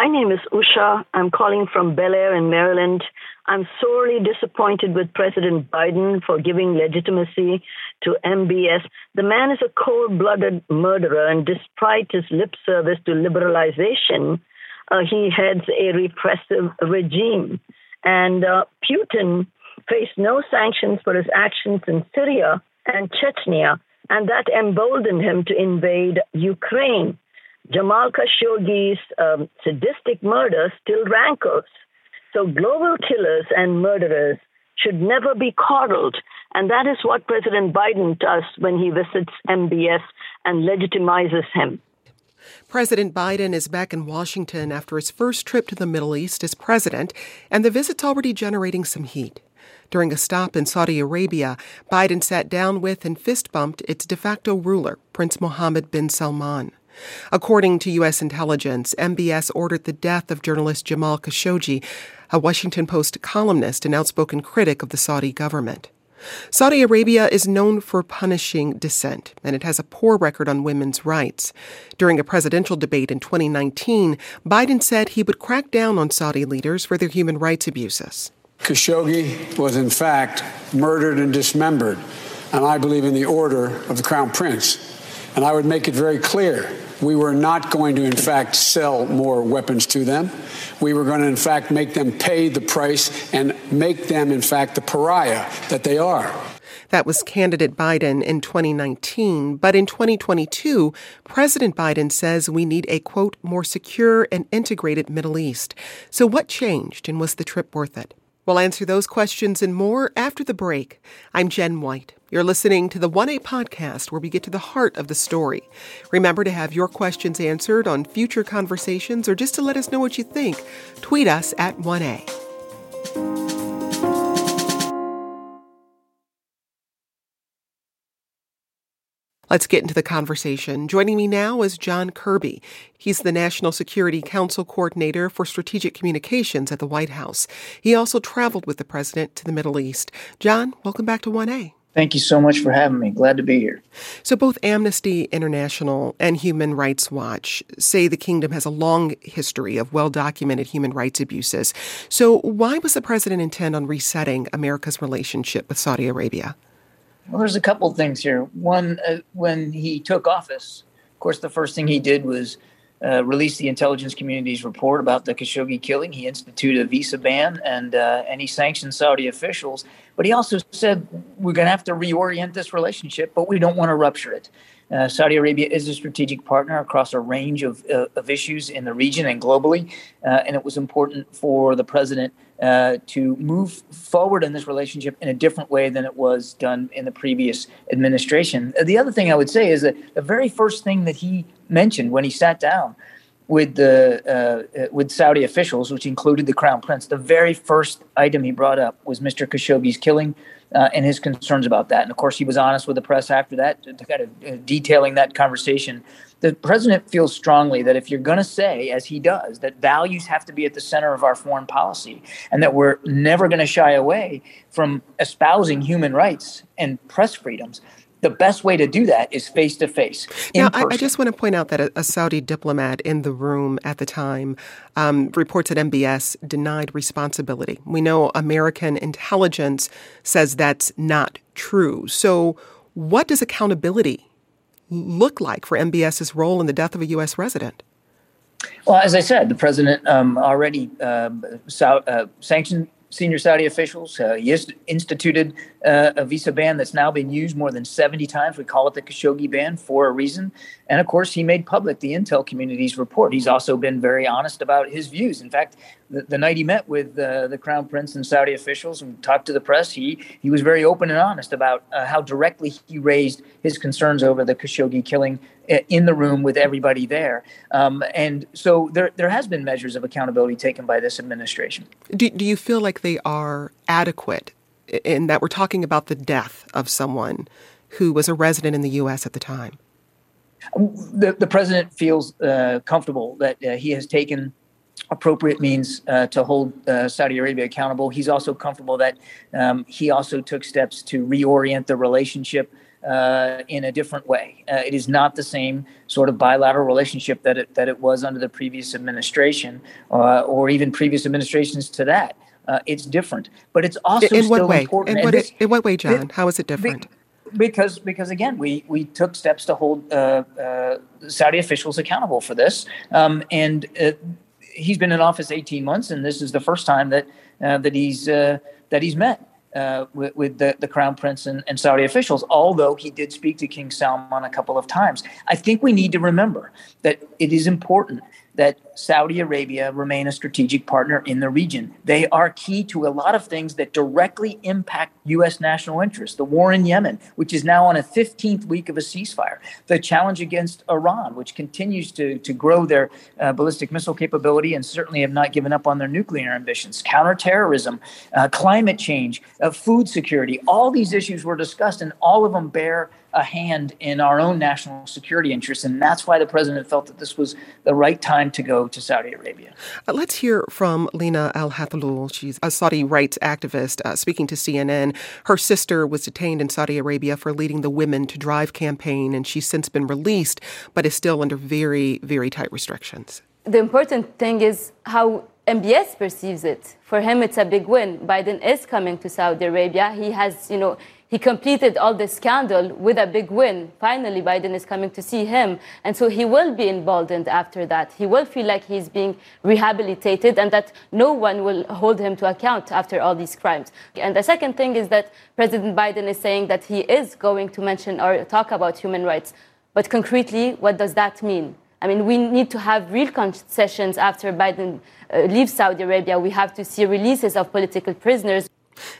my name is Usha. I'm calling from Bel Air in Maryland. I'm sorely disappointed with President Biden for giving legitimacy to MBS. The man is a cold blooded murderer, and despite his lip service to liberalization, uh, he heads a repressive regime. And uh, Putin faced no sanctions for his actions in Syria and Chechnya, and that emboldened him to invade Ukraine. Jamal Khashoggi's um, sadistic murder still rankles. So global killers and murderers should never be coddled. And that is what President Biden does when he visits MBS and legitimizes him. President Biden is back in Washington after his first trip to the Middle East as president, and the visit's already generating some heat. During a stop in Saudi Arabia, Biden sat down with and fist bumped its de facto ruler, Prince Mohammed bin Salman. According to U.S. intelligence, MBS ordered the death of journalist Jamal Khashoggi, a Washington Post columnist and outspoken critic of the Saudi government. Saudi Arabia is known for punishing dissent, and it has a poor record on women's rights. During a presidential debate in 2019, Biden said he would crack down on Saudi leaders for their human rights abuses. Khashoggi was, in fact, murdered and dismembered, and I believe in the order of the Crown Prince. And I would make it very clear we were not going to, in fact, sell more weapons to them. We were going to, in fact, make them pay the price and make them, in fact, the pariah that they are. That was candidate Biden in 2019. But in 2022, President Biden says we need a, quote, more secure and integrated Middle East. So what changed and was the trip worth it? We'll answer those questions and more after the break. I'm Jen White. You're listening to the 1A podcast where we get to the heart of the story. Remember to have your questions answered on future conversations or just to let us know what you think. Tweet us at 1A. Let's get into the conversation. Joining me now is John Kirby. He's the National Security Council Coordinator for Strategic Communications at the White House. He also traveled with the president to the Middle East. John, welcome back to 1A. Thank you so much for having me. Glad to be here. So, both Amnesty International and Human Rights Watch say the kingdom has a long history of well documented human rights abuses. So, why was the president intent on resetting America's relationship with Saudi Arabia? Well, there's a couple things here. One, uh, when he took office, of course, the first thing he did was uh, release the intelligence community's report about the Khashoggi killing. He instituted a visa ban and uh, and he sanctioned Saudi officials. But he also said we're going to have to reorient this relationship, but we don't want to rupture it. Uh, Saudi Arabia is a strategic partner across a range of, uh, of issues in the region and globally, uh, and it was important for the president uh, to move forward in this relationship in a different way than it was done in the previous administration. The other thing I would say is that the very first thing that he mentioned when he sat down with the uh, with Saudi officials, which included the crown prince, the very first item he brought up was Mr. Khashoggi's killing uh, and his concerns about that. And of course, he was honest with the press after that, kind of uh, detailing that conversation. The president feels strongly that if you're going to say, as he does, that values have to be at the center of our foreign policy, and that we're never going to shy away from espousing human rights and press freedoms, the best way to do that is face to face. Now, I, I, just want to point out that a, a, Saudi diplomat in the room at the time um, reports at MBS denied responsibility. We know American intelligence says that's not true. So, what does accountability look like for MBS's role in the death of a U.S. resident? Well, as I said, the president um, already uh, uh, sanctioned senior Saudi officials. Uh, he instituted uh, a visa ban that's now been used more than 70 times. We call it the Khashoggi ban for a reason. And of course, he made public the intel community's report. He's also been very honest about his views. In fact, the, the night he met with uh, the crown prince and Saudi officials and talked to the press, he, he was very open and honest about uh, how directly he raised his concerns over the Khashoggi killing in the room with everybody there. Um, and so there, there has been measures of accountability taken by this administration. Do, do you feel like they are adequate in that we're talking about the death of someone who was a resident in the U.S. at the time? The, the president feels uh, comfortable that uh, he has taken appropriate means uh, to hold uh, Saudi Arabia accountable. He's also comfortable that um, he also took steps to reorient the relationship uh, in a different way. Uh, it is not the same sort of bilateral relationship that it, that it was under the previous administration uh, or even previous administrations to that. Uh, it's different, but it's also in, still what way? important. In what, this, in what way, John? It, How is it different? because because again we we took steps to hold uh, uh, Saudi officials accountable for this, um, and uh, he's been in office 18 months, and this is the first time that uh, that he's uh, that he's met. Uh, with, with the, the crown prince and, and, Saudi officials, although he did speak to King Salman a couple of times. I think we need to remember that it is important that Saudi Arabia remain a strategic partner in the region. They are key to a lot of things that directly impact U.S. national interests. The war in Yemen, which is now on a 15th week of a ceasefire, the challenge against Iran, which continues to, to grow their uh, ballistic missile capability and certainly have not given up on their nuclear ambitions, counterterrorism, uh, climate change, uh, food security. All these issues were discussed, and all of them bear a hand in our own national security interests. And that's why the president felt that this was the right time to go to Saudi Arabia. Uh, let's hear from Lina Al Hathloul. She's a Saudi rights activist uh, speaking to CNN. Her sister was detained in Saudi Arabia for leading the Women to Drive campaign, and she's since been released, but is still under very, very tight restrictions. The important thing is how MBS perceives it. For him, it's a big win. Biden is coming to Saudi Arabia. He has, you know, he completed all this scandal with a big win. Finally, Biden is coming to see him. And so he will be emboldened after that. He will feel like he's being rehabilitated and that no one will hold him to account after all these crimes. And the second thing is that President Biden is saying that he is going to mention or talk about human rights. But concretely, what does that mean? I mean, we need to have real concessions after Biden uh, leaves Saudi Arabia. We have to see releases of political prisoners.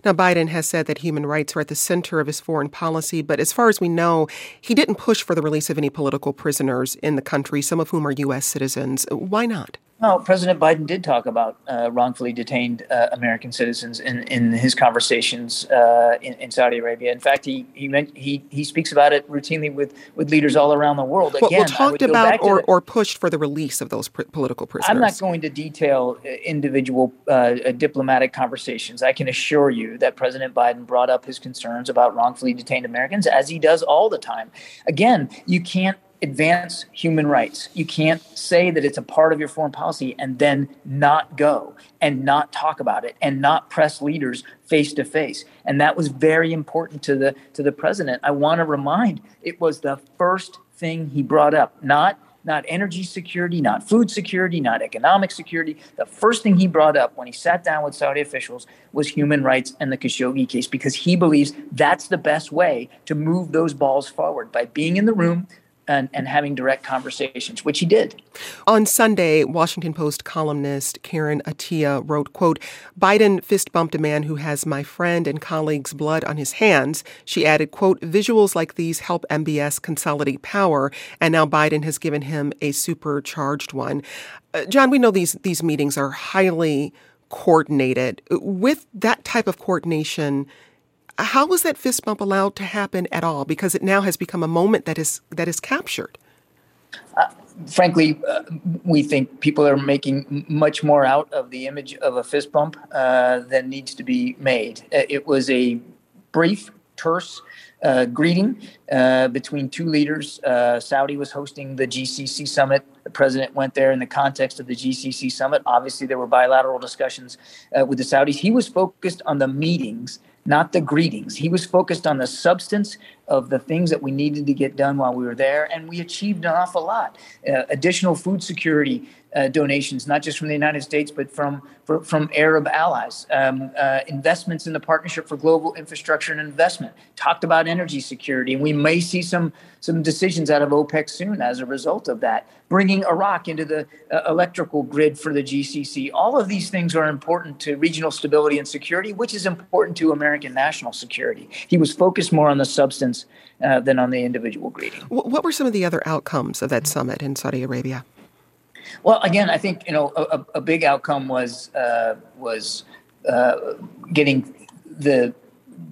Now, Biden has said that human rights are at the center of his foreign policy, but as far as we know, he didn't push for the release of any political prisoners in the country, some of whom are U.S. citizens. Why not? No, President Biden did talk about uh, wrongfully detained uh, American citizens in, in his conversations uh, in, in, Saudi Arabia. In fact, he he, meant, he he speaks about it routinely with, with leaders all around the world. Again, well, talked about or, the, or pushed for the release of those pr- political prisoners. I'm not going to detail uh, individual uh, diplomatic conversations. I can assure you that President Biden brought up his concerns about wrongfully detained Americans, as he does all the time. Again, you can't advance human rights. You can't say that it's a part of your foreign policy and then not go and not talk about it and not press leaders face to face. And that was very important to the to the president. I want to remind it was the first thing he brought up, not not energy security, not food security, not economic security. The first thing he brought up when he sat down with Saudi officials was human rights and the Khashoggi case because he believes that's the best way to move those balls forward by being in the room, and, and having direct conversations, which he did. On Sunday, Washington Post columnist Karen Attiah wrote, quote, Biden fist bumped a man who has my friend and colleague's blood on his hands. She added, quote, visuals like these help MBS consolidate power, and now Biden has given him a supercharged one. Uh, John, we know these, these meetings are highly coordinated. With that type of coordination, how was that fist bump allowed to happen at all? Because it now has become a moment that is that is captured. Uh, frankly, uh, we think people are making much more out of the image of a fist bump uh, than needs to be made. Uh, it was a brief, terse uh, greeting uh, between two leaders. Saudi was hosting the GCC summit. The president went there in the context of the GCC summit. Obviously, there were bilateral discussions with the Saudis. He was focused on the meetings not the greetings. He was focused on the substance of the things that we needed to get done while we were there, and we achieved an awful lot. Uh, additional food security uh, donations, not just from the United States, but from for, from Arab allies. Um, uh, investments in the Partnership for Global Infrastructure and Investment. Talked about energy security, and we may see some some decisions out of OPEC soon as a result of that. Bringing Iraq into the uh, electrical grid for the GCC. All of these things are important to regional stability and security, which is important to American national security. He was focused more on the substance uh, than on the individual greeting. What were some of the other outcomes of that summit in Saudi Arabia? Well, again, I think you know a, a big outcome was uh, was uh, getting the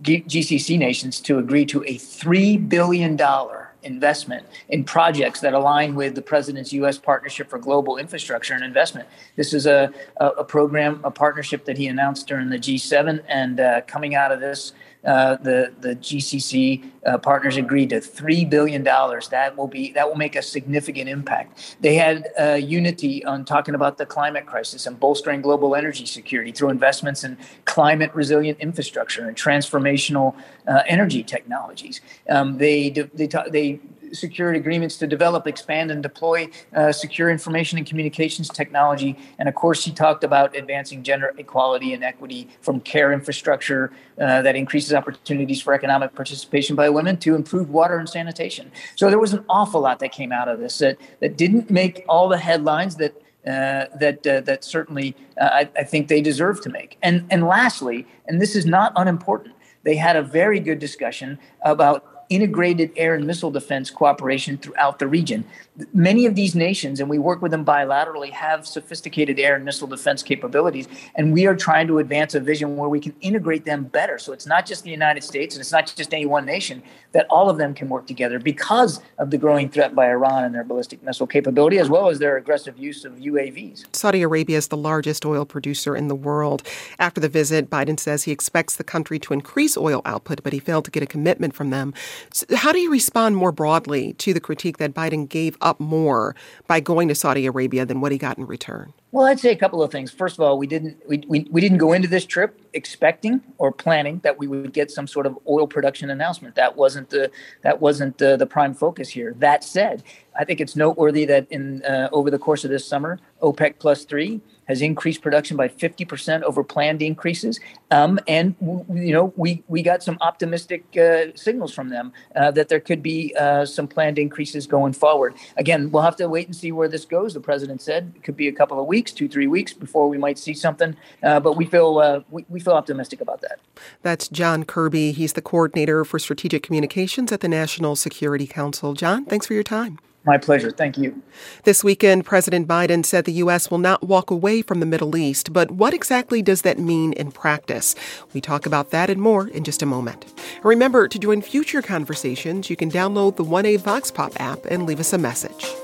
GCC nations to agree to a three billion dollar investment in projects that align with the president's U.S. Partnership for Global Infrastructure and Investment. This is a, a, a program, a partnership that he announced during the G7, and uh, coming out of this, uh, the the GCC uh, partners agreed to three billion dollars. That will be that will make a significant impact. They had uh, unity on talking about the climate crisis and bolstering global energy security through investments in climate resilient infrastructure and transformational uh, energy technologies. Um, they they they secured agreements to develop, expand, and deploy uh, secure information and communications technology. And of course, he talked about advancing gender equality and equity from care infrastructure uh, that increases opportunities for economic participation by women to improved water and sanitation. So there was an awful lot that came out of this that, that didn't make all the headlines that uh, that uh, that certainly uh, I, I, think they deserve to make. And and lastly, and this is not unimportant, they had a very good discussion about integrated air and missile defense cooperation throughout the region. Many of these nations, and we work with them bilaterally, have sophisticated air and missile defense capabilities. And we are trying to advance a vision where we can integrate them better. So it's not just the United States and it's not just any one nation, that all of them can work together because of the growing threat by Iran and their ballistic missile capability, as well as their aggressive use of UAVs. Saudi Arabia is the largest oil producer in the world. After the visit, Biden says he expects the country to increase oil output, but he failed to get a commitment from them. So how do you respond more broadly to the critique that Biden gave up more by going to Saudi Arabia than what he got in return? Well, I'd say a couple of things. First of all, we didn't we, we, we didn't go into this trip expecting or planning that we would get some sort of oil production announcement. That wasn't the that wasn't the, the prime focus here. That said, I think it's noteworthy that in uh, over the course of this summer, OPEC plus three has increased production by 50% over planned increases. Um, and, you know, we, we got some optimistic uh, signals from them uh, that there could be uh, some planned increases going forward. Again, we'll have to wait and see where this goes. The president said it could be a couple of weeks, two, three weeks before we might see something. Uh, but we feel, uh, we, we feel optimistic about that. That's John Kirby. He's the coordinator for strategic communications at the National Security Council. John, thanks for your time. My pleasure. Thank you. This weekend, President Biden said the U.S. will not walk away from the Middle East, but what exactly does that mean in practice? We talk about that and more in just a moment. remember, to join future conversations, you can download the 1A Vox Pop app and leave us a message.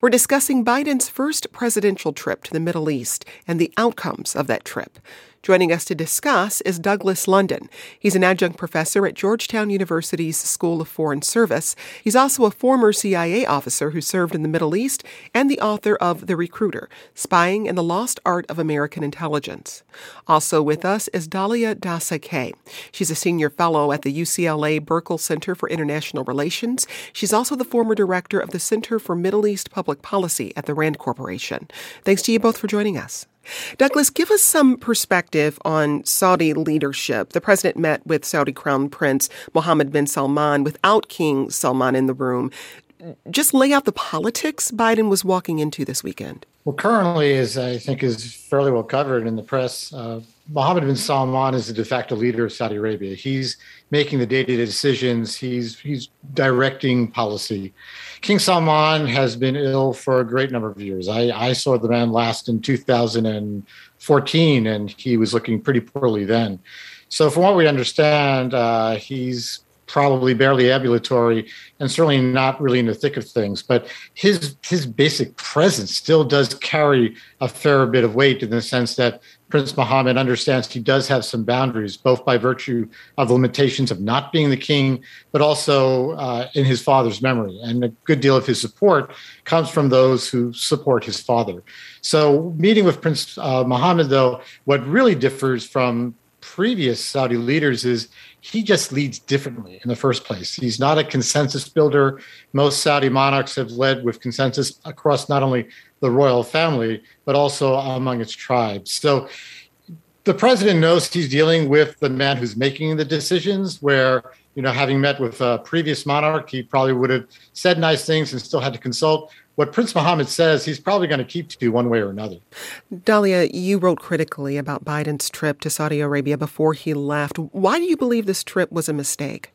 We're discussing Biden's first presidential trip to the Middle East and the outcomes of that trip. Joining us to discuss is Douglas London. He's an adjunct professor at Georgetown University's School of Foreign Service. He's also a former CIA officer who served in the Middle East and the author of The Recruiter Spying and the Lost Art of American Intelligence. Also with us is Dalia Dassa Kaye. She's a senior fellow at the UCLA Burkle Center for International Relations. She's also the former director of the Center for Middle East Public Policy at the RAND Corporation. Thanks to you both for joining us. Douglas, give us some perspective on Saudi leadership. The president met with Saudi Crown Prince Mohammed bin Salman without King Salman in the room. Just lay out the politics Biden was walking into this weekend. Well, currently, as I think is fairly well covered in the press, uh, Mohammed bin Salman is the de facto leader of Saudi Arabia. He's making the day-to-day decisions. He's he's directing policy. King Salman has been ill for a great number of years. I, I saw the man last in 2014, and he was looking pretty poorly then. So, from what we understand, uh, he's probably barely ambulatory and certainly not really in the thick of things. But his his basic presence still does carry a fair bit of weight in the sense that Prince Mohammed understands he does have some boundaries, both by virtue of the limitations of not being the king, but also uh, in his father's memory. And a good deal of his support comes from those who support his father. So, meeting with Prince uh, Mohammed, though, what really differs from previous Saudi leaders is he just leads differently in the first place. He's not a consensus builder. Most Saudi monarchs have led with consensus across not only the royal family, but also among its tribes. So the president knows he's dealing with the man who's making the decisions, where, you know, having met with a previous monarch, he probably would have said nice things and still had to consult what Prince Mohammed says, he's probably going to keep to one way or another. Dalia, you wrote critically about Biden's trip to Saudi Arabia before he left. Why do you believe this trip was a mistake?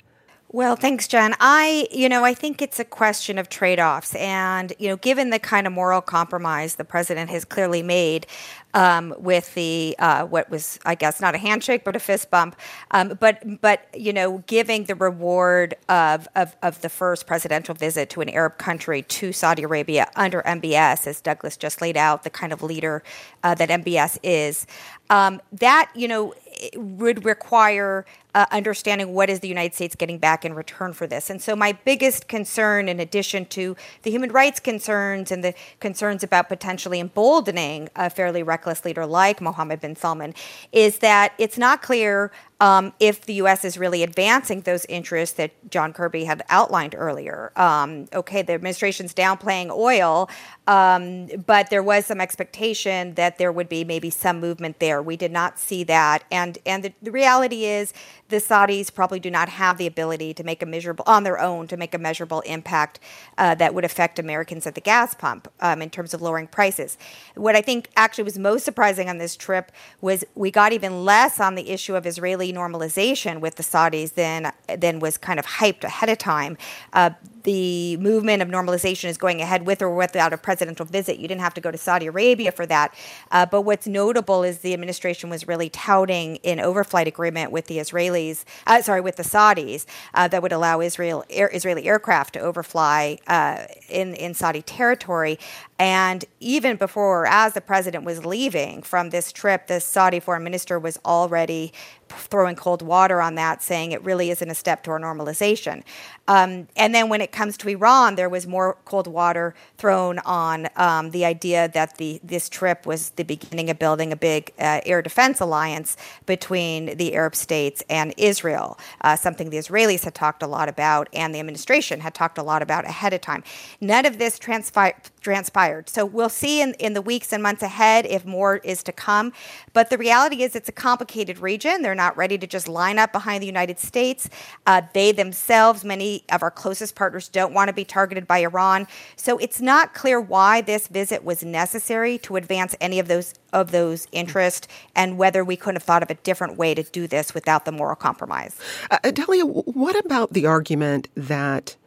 Well, thanks, Jen. I, you know, I think it's a question of trade offs. And, you know, given the kind of moral compromise the president has clearly made um, with the, uh, what was, I guess, not a handshake, but a fist bump, um, but, but, you know, giving the reward of, of, of the first presidential visit to an Arab country to Saudi Arabia under MBS, as Douglas just laid out, the kind of leader uh, that MBS is, um, that, you know, would require uh, understanding what is the United States getting back in return for this. And so, my biggest concern, in addition to the human rights concerns and the concerns about potentially emboldening a fairly reckless leader like Mohammed bin Salman, is that it's not clear um, if the U.S. is really advancing those interests that John Kirby had outlined earlier. Um, okay, the administration's downplaying oil, um, but there was some expectation that there would be maybe some movement there. We did not see that, and and the, the reality is the Saudis probably do not have the ability to make a measurable on their own to make a measurable impact uh, that would affect Americans at the gas pump um, in terms of lowering prices. What I think actually was most surprising on this trip was we got even less on the issue of Israeli normalization with the Saudis than than was kind of hyped ahead of time. Uh, the movement of normalization is going ahead with or without a presidential visit. You didn't have to go to Saudi Arabia for that. Uh, but what's notable is the administration was really touting an overflight agreement with the Israelis, uh, sorry, with the Saudis uh, that would allow Israel air, Israeli aircraft to overfly uh, in in Saudi territory. And even before, or as the president was leaving from this trip, the Saudi foreign minister was already throwing cold water on that, saying it really isn't a step toward normalization. Um, and then when it comes to Iran, there was more cold water thrown on um, the idea that the this trip was the beginning of building a big uh, air defense alliance between the Arab states and Israel, uh, something the Israelis had talked a lot about and the administration had talked a lot about ahead of time. None of this transpired. transpired. So we'll see in, in the weeks and months ahead if more is to come. But the reality is, it's a complicated region. They're not ready to just line up behind the United States. Uh, they themselves, many of our closest partners, don't want to be targeted by Iran. So it's not clear why this visit was necessary to advance any of those of those interests and whether we couldn't have thought of a different way to do this without the moral compromise. Uh, Delia, what about the argument that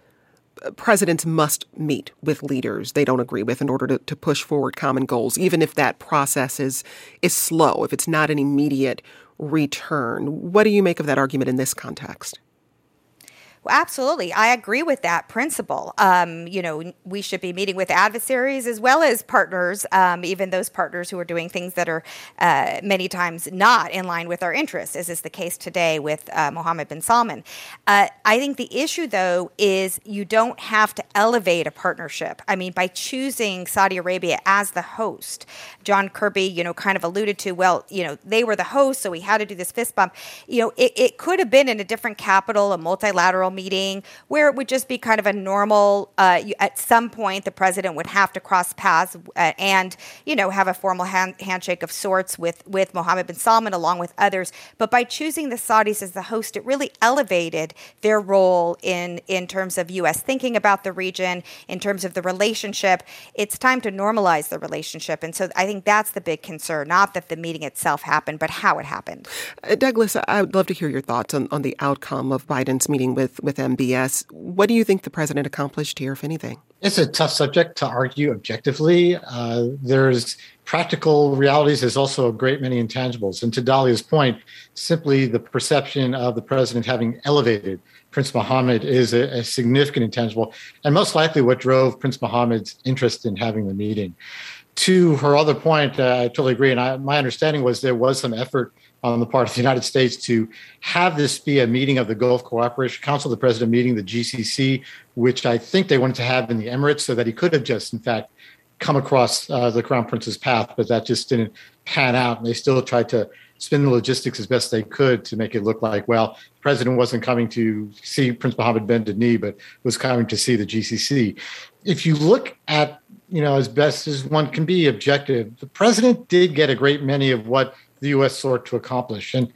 presidents must meet with leaders they don't agree with in order to, to push forward common goals, even if that process is is slow, if it's not an immediate return. What do you make of that argument in this context? Well, absolutely. I agree with that principle. Um, you know, we should be meeting with adversaries as well as partners, um, even those partners who are doing things that are uh, many times not in line with our interests, as is the case today with uh, Mohammed bin Salman. Uh, I think the issue, though, is you don't have to elevate a partnership. I mean, by choosing Saudi Arabia as the host, John Kirby, you know, kind of alluded to, well, you know, they were the host, so we had to do this fist bump. You know, it, it could have been in a different capital, a multilateral meeting where it would just be kind of a normal, uh, at some point, the president would have to cross paths uh, and, you know, have a formal hand- handshake of sorts with, with Mohammed bin Salman along with others. But by choosing the Saudis as the host, it really elevated their role in, in terms of U.S. thinking about the region, in terms of the relationship. It's time to normalize the relationship. And so I think that's the big concern, not that the meeting itself happened, but how it happened. Uh, Douglas, I would love to hear your thoughts on, on the outcome of Biden's meeting with with MBS. What do you think the president accomplished here, if anything? It's a tough subject to argue objectively. Uh, there's practical realities. There's also a great many intangibles. And to Dalia's point, simply the perception of the president having elevated Prince Mohammed is a, a significant intangible, and most likely what drove Prince Mohammed's interest in having the meeting. To her other point, uh, I totally agree. And I, my understanding was there was some effort on the part of the United States to have this be a meeting of the Gulf Cooperation Council, the president meeting the GCC, which I think they wanted to have in the Emirates so that he could have just, in fact, come across uh, the Crown Prince's path, but that just didn't pan out. And they still tried to spin the logistics as best they could to make it look like, well, the president wasn't coming to see Prince Mohammed the knee, but was coming to see the GCC. If you look at, you know, as best as one can be objective, the president did get a great many of what the U.S. sought to accomplish. And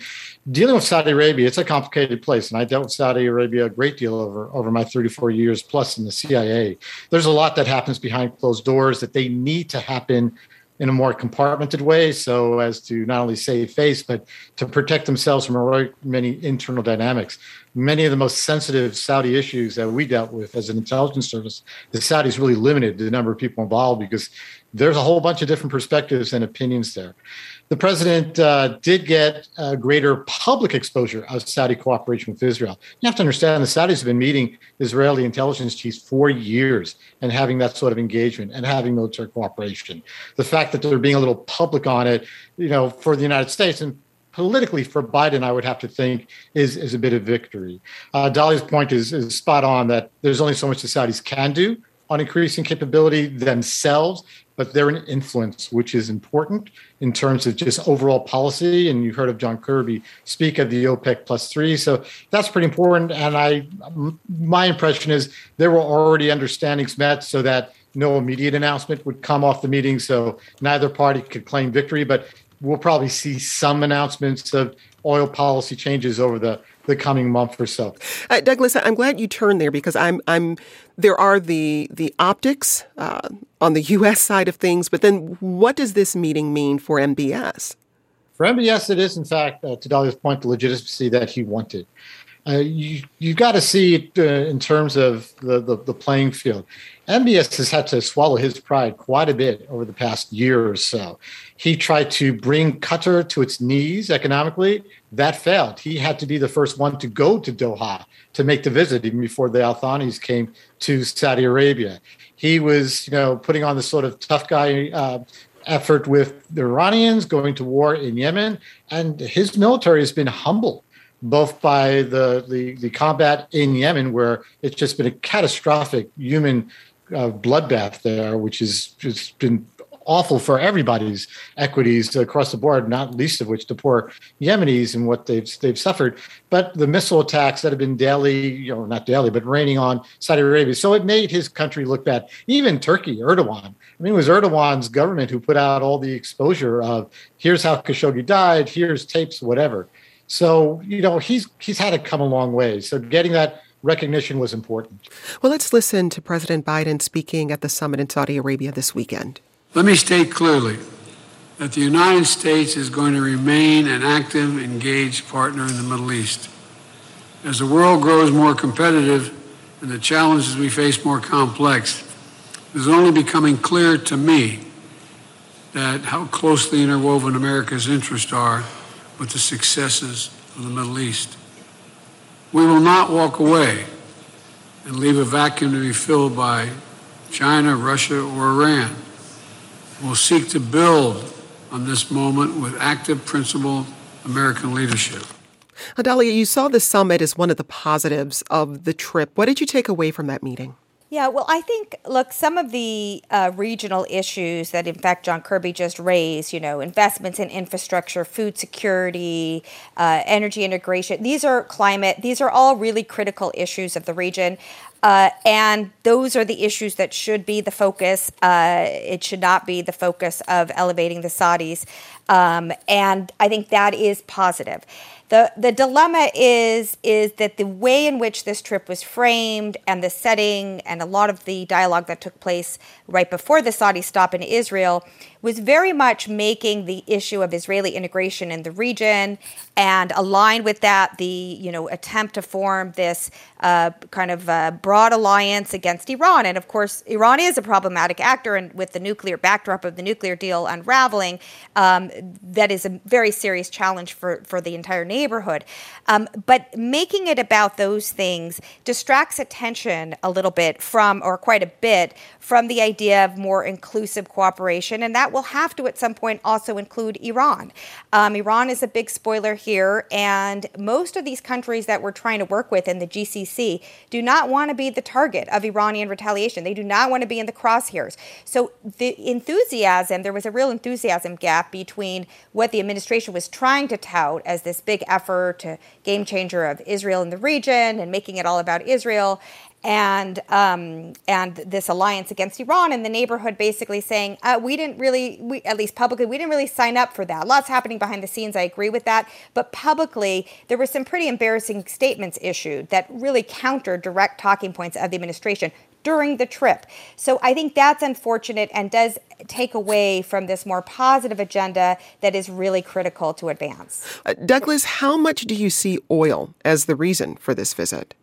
dealing with Saudi Arabia, it's a complicated place. And I dealt with Saudi Arabia a great deal over, over my 34 years plus in the CIA. There's a lot that happens behind closed doors that they need to happen in a more compartmented way so as to not only save face but to protect themselves from many internal dynamics many of the most sensitive saudi issues that we dealt with as an intelligence service the saudis really limited the number of people involved because there's a whole bunch of different perspectives and opinions there the president uh, did get a greater public exposure of Saudi cooperation with Israel. You have to understand the Saudis have been meeting Israeli intelligence chiefs for years and having that sort of engagement and having military cooperation. The fact that they're being a little public on it, you know, for the United States and politically for Biden, I would have to think is is a bit of victory. Uh, Dalia's point is, is spot on that there's only so much the Saudis can do on increasing capability themselves but they're an influence, which is important in terms of just overall policy. And you heard of John Kirby speak at the OPEC plus three, so that's pretty important. And I, my impression is there were already understandings met so that no immediate announcement would come off the meeting, so neither party could claim victory. But we'll probably see some announcements of oil policy changes over the the coming month or so. Uh, Douglas, I'm glad you turned there because I'm I'm there are the the optics uh, on the U.S. side of things, but then what does this meeting mean for MBS? For MBS, it is in fact, uh, to Dalia's point, the legitimacy that he wanted. Uh, you you got to see it uh, in terms of the, the, the playing field. MBS has had to swallow his pride quite a bit over the past year or so. He tried to bring Qatar to its knees economically. That failed. He had to be the first one to go to Doha to make the visit, even before the Al Thanis came to Saudi Arabia. He was, you know, putting on the sort of tough guy uh, effort with the Iranians, going to war in Yemen, and his military has been humbled both by the, the, the combat in Yemen, where it's just been a catastrophic human uh, bloodbath there, which has just been awful for everybody's equities across the board, not least of which the poor Yemenis and what they've they've suffered. But the missile attacks that have been daily, you know, not daily, but raining on Saudi Arabia. So it made his country look bad. Even Turkey, Erdogan. I mean, it was Erdogan's government who put out all the exposure of here's how Khashoggi died, here's tapes, whatever. So, you know, he's he's had to come a long way. So getting that recognition was important. Well, let's listen to President Biden speaking at the summit in Saudi Arabia this weekend. Let me state clearly that the United States is going to remain an active, engaged partner in the Middle East. As the world grows more competitive and the challenges we face more complex, it is only becoming clear to me that how closely interwoven America's interests are with the successes of the Middle East. We will not walk away and leave a vacuum to be filled by China, Russia, or Iran. We'll seek to build on this moment with active, principled American leadership. Adalia, you saw the summit as one of the positives of the trip. What did you take away from that meeting? Yeah, well, I think, look, some of the uh, regional issues that, in fact, John Kirby just raised, you know, investments in infrastructure, food security, uh, energy integration, these are climate, these are all really critical issues of the region. Uh, and those are the issues that should be the focus. Uh, it should not be the focus of elevating the Saudis. Um, and I think that is positive. The, the dilemma is is that the way in which this trip was framed and the setting and a lot of the dialogue that took place right before the Saudi stop in Israel was very much making the issue of Israeli integration in the region and aligned with that the you know attempt to form this uh, kind of uh, broad alliance against Iran. And of course, Iran is a problematic actor, and with the nuclear backdrop of the nuclear deal unraveling, um, that is a very serious challenge for for the entire neighborhood. Um, but making it about those things distracts attention a little bit from, or quite a bit, from the idea of more inclusive cooperation, and that will have to at some point also include Iran. Um, Iran is a big spoiler here, and most of these countries that we're trying to work with in the GCC do not want to be the target of Iranian retaliation. They do not want to be in the crosshairs. So the enthusiasm, there was a real enthusiasm gap between what the administration was trying to tout as this big effort to game changer of Israel in the region and making it all about Israel and um, and this alliance against Iran in the neighborhood, basically saying uh, we didn't really, we, at least publicly, we didn't really sign up for that. Lots happening behind the scenes. I agree with that, but publicly, there were some pretty embarrassing statements issued that really counter direct talking points of the administration during the trip. So I think that's unfortunate and does take away from this more positive agenda that is really critical to advance. Uh, Douglas, how much do you see oil as the reason for this visit?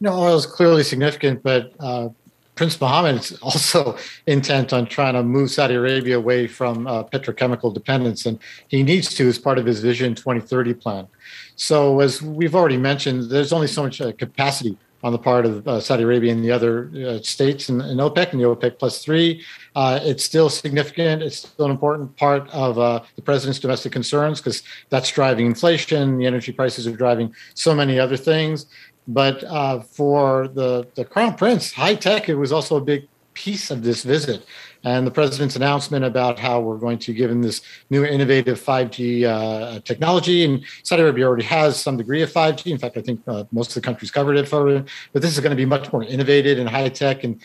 No, oil is clearly significant, but uh, Prince Mohammed is also intent on trying to move Saudi Arabia away from uh, petrochemical dependence, and he needs to as part of his Vision 2030 plan. So, as we've already mentioned, there's only so much uh, capacity on the part of uh, Saudi Arabia and the other uh, states in, in, OPEC and the OPEC plus three. Uh, it's still significant. It's still an important part of uh, the president's domestic concerns because that's driving inflation. The energy prices are driving so many other things. But uh, for the, the crown prince, high tech, it was also a big piece of this visit. And the president's announcement about how we're going to give him this new innovative 5G uh, technology. And Saudi Arabia already has some degree of 5G. In fact, I think uh, most of the countries covered it for. But this is going to be much more innovative and high tech. And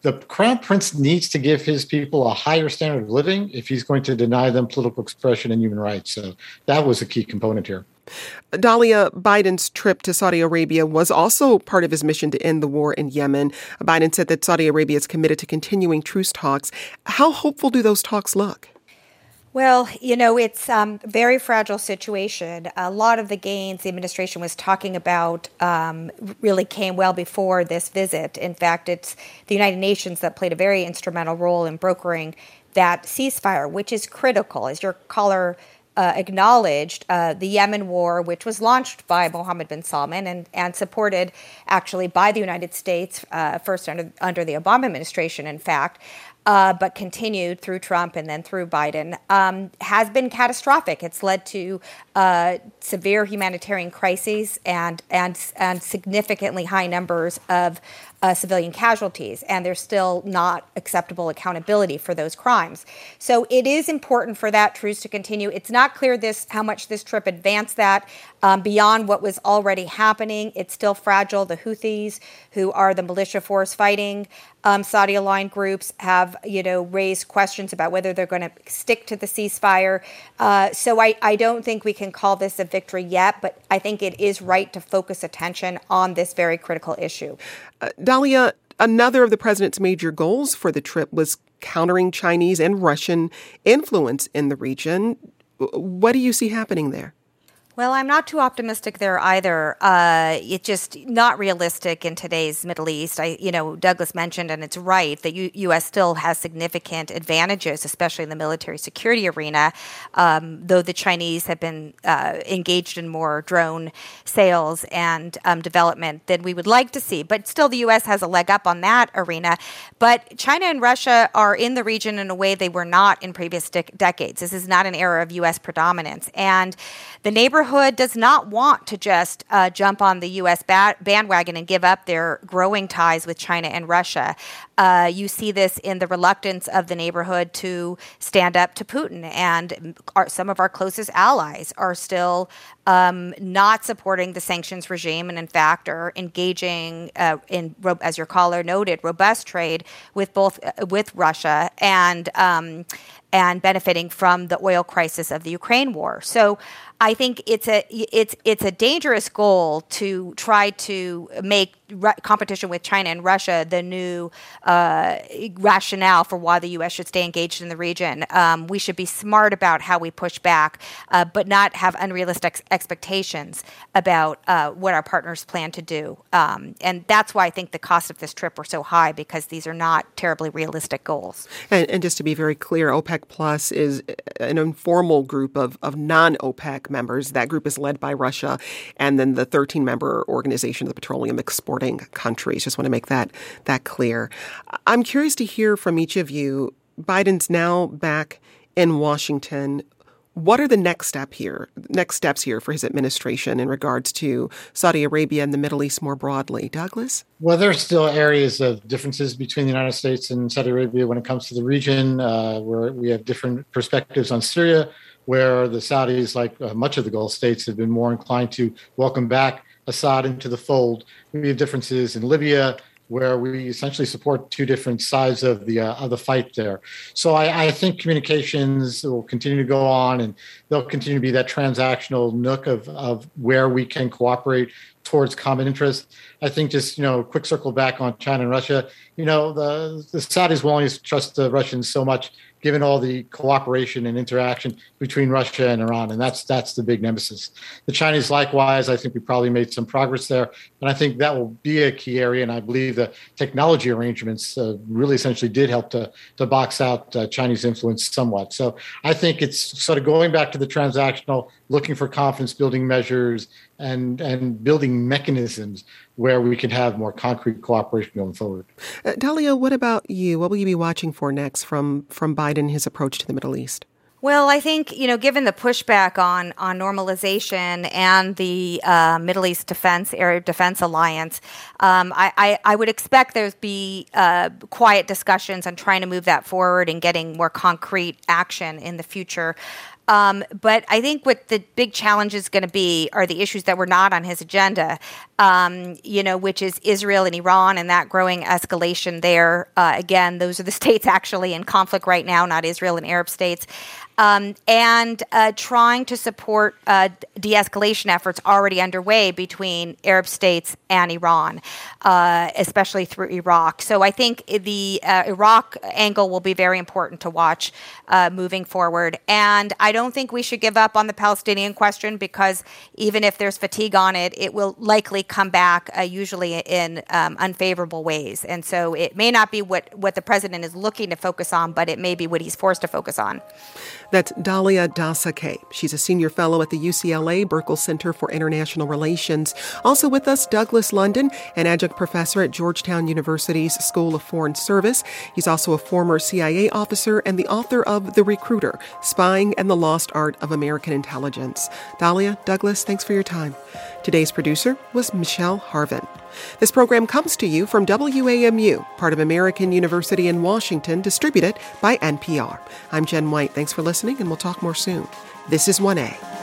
the crown prince needs to give his people a higher standard of living if he's going to deny them political expression and human rights. So that was a key component here. Dalia, Biden's trip to Saudi Arabia was also part of his mission to end the war in Yemen. Biden said that Saudi Arabia is committed to continuing truce talks. How hopeful do those talks look? Well, you know, it's a um, very fragile situation. A lot of the gains the administration was talking about um, really came well before this visit. In fact, it's the United Nations that played a very instrumental role in brokering that ceasefire, which is critical. As your caller uh, acknowledged uh, the Yemen war, which was launched by Mohammed bin Salman and, and supported actually by the United States, uh, first under, under the Obama administration, in fact, uh, but continued through Trump and then through Biden, um, has been catastrophic. It's led to uh, severe humanitarian crises and, and, and significantly high numbers of uh, civilian casualties, and there's still not acceptable accountability for those crimes. So it is important for that truce to continue. It's not clear this how much this trip advanced that um, beyond what was already happening. It's still fragile. The Houthis, who are the militia force fighting um, Saudi aligned groups, have you know raised questions about whether they're going to stick to the ceasefire. Uh, so I, I don't think we can call this a victory yet, but I think it is right to focus attention on this very critical issue. Uh, Dalia, another of the president's major goals for the trip was countering Chinese and Russian influence in the region. What do you see happening there? Well, I'm not too optimistic there either. Uh, it's just not realistic in today's Middle East. I, you know, Douglas mentioned, and it's right that U- U.S. still has significant advantages, especially in the military security arena. Um, though the Chinese have been uh, engaged in more drone sales and um, development than we would like to see, but still, the U.S. has a leg up on that arena. But China and Russia are in the region in a way they were not in previous de- decades. This is not an era of U.S. predominance, and the neighbor neighborhood does not want to just uh, jump on the U.S. Ba- bandwagon and give up their growing ties with China and Russia. Uh, you see this in the reluctance of the neighborhood to stand up to Putin, and our, some of our closest allies are still um, not supporting the sanctions regime, and in fact are engaging uh, in, as your caller noted, robust trade with both uh, with Russia and um, and benefiting from the oil crisis of the Ukraine war. So I think it's a it's it's a dangerous goal to try to make re- competition with China and Russia the new uh, rationale for why the U.S. should stay engaged in the region. Um, we should be smart about how we push back, uh, but not have unrealistic expectations about uh, what our partners plan to do. Um, and that's why I think the cost of this trip were so high because these are not terribly realistic goals. And, and just to be very clear, OPEC Plus is an informal group of, of non OPEC members. That group is led by Russia, and then the 13 member organization of the petroleum countries. Just want to make that that clear. I'm curious to hear from each of you. Biden's now back in Washington. What are the next step here, next steps here for his administration in regards to Saudi Arabia and the Middle East more broadly? Douglas? Well, there are still areas of differences between the United States and Saudi Arabia when it comes to the region, uh, where we have different perspectives on Syria where the Saudis, like uh, much of the Gulf states, have been more inclined to welcome back Assad into the fold. We have differences in Libya, where we essentially support two different sides of the uh, of the fight there. So I, I, think communications will continue to go on, and they'll continue to be that transactional nook of of where we can cooperate towards common interests. I think just you know, quick circle back on China and Russia. You know, the the Saudis will only trust the Russians so much given all the cooperation and interaction between Russia and Iran, and that's that's the big nemesis. The Chinese, likewise, I think we probably made some progress there, and I think that will be a key area. And I believe the technology arrangements uh, really essentially did help to to box out uh, Chinese influence somewhat. So I think it's sort of going back to the transactional, looking for confidence building measures and and building mechanisms where we can have more concrete cooperation going forward. Uh, Dalia, what about you? What will you be watching for next from from Biden his approach to the Middle East? Well, I think you know, given the pushback on on normalization and the uh, Middle East Defense Area Defense Alliance, um, I, I, I, would expect there's be uh, quiet discussions on trying to move that forward and getting more concrete action in the future. Um, but I think what the big challenge is going to be are the issues that were not on his agenda, um, you know, which is Israel and Iran and that growing escalation there. Uh, again, those are the states actually in conflict right now, not Israel and Arab states um, and uh, trying to support uh, de escalation efforts already underway between Arab states and Iran, uh, especially through Iraq. So I think the uh, Iraq angle will be very important to watch uh, moving forward. And I don't think we should give up on the Palestinian question because even if there's fatigue on it, it will likely come back, uh, usually in um, unfavorable ways. And so it may not be what, what the president is looking to focus on, but it may be what he's forced to focus on. That's Dalia Dassa Kaye. She's a senior fellow at the UCLA Burkle Center for International Relations. Also with us, Douglas London, an adjunct professor at Georgetown University's School of Foreign Service. He's also a former CIA officer and the author of The Recruiter Spying and the Lost Art of American Intelligence. Dalia, Douglas, thanks for your time. Today's producer was Michelle Harvin. This program comes to you from WAMU, part of American University in Washington, distributed by NPR. I'm Jen White. Thanks for listening, and we'll talk more soon. This is 1A.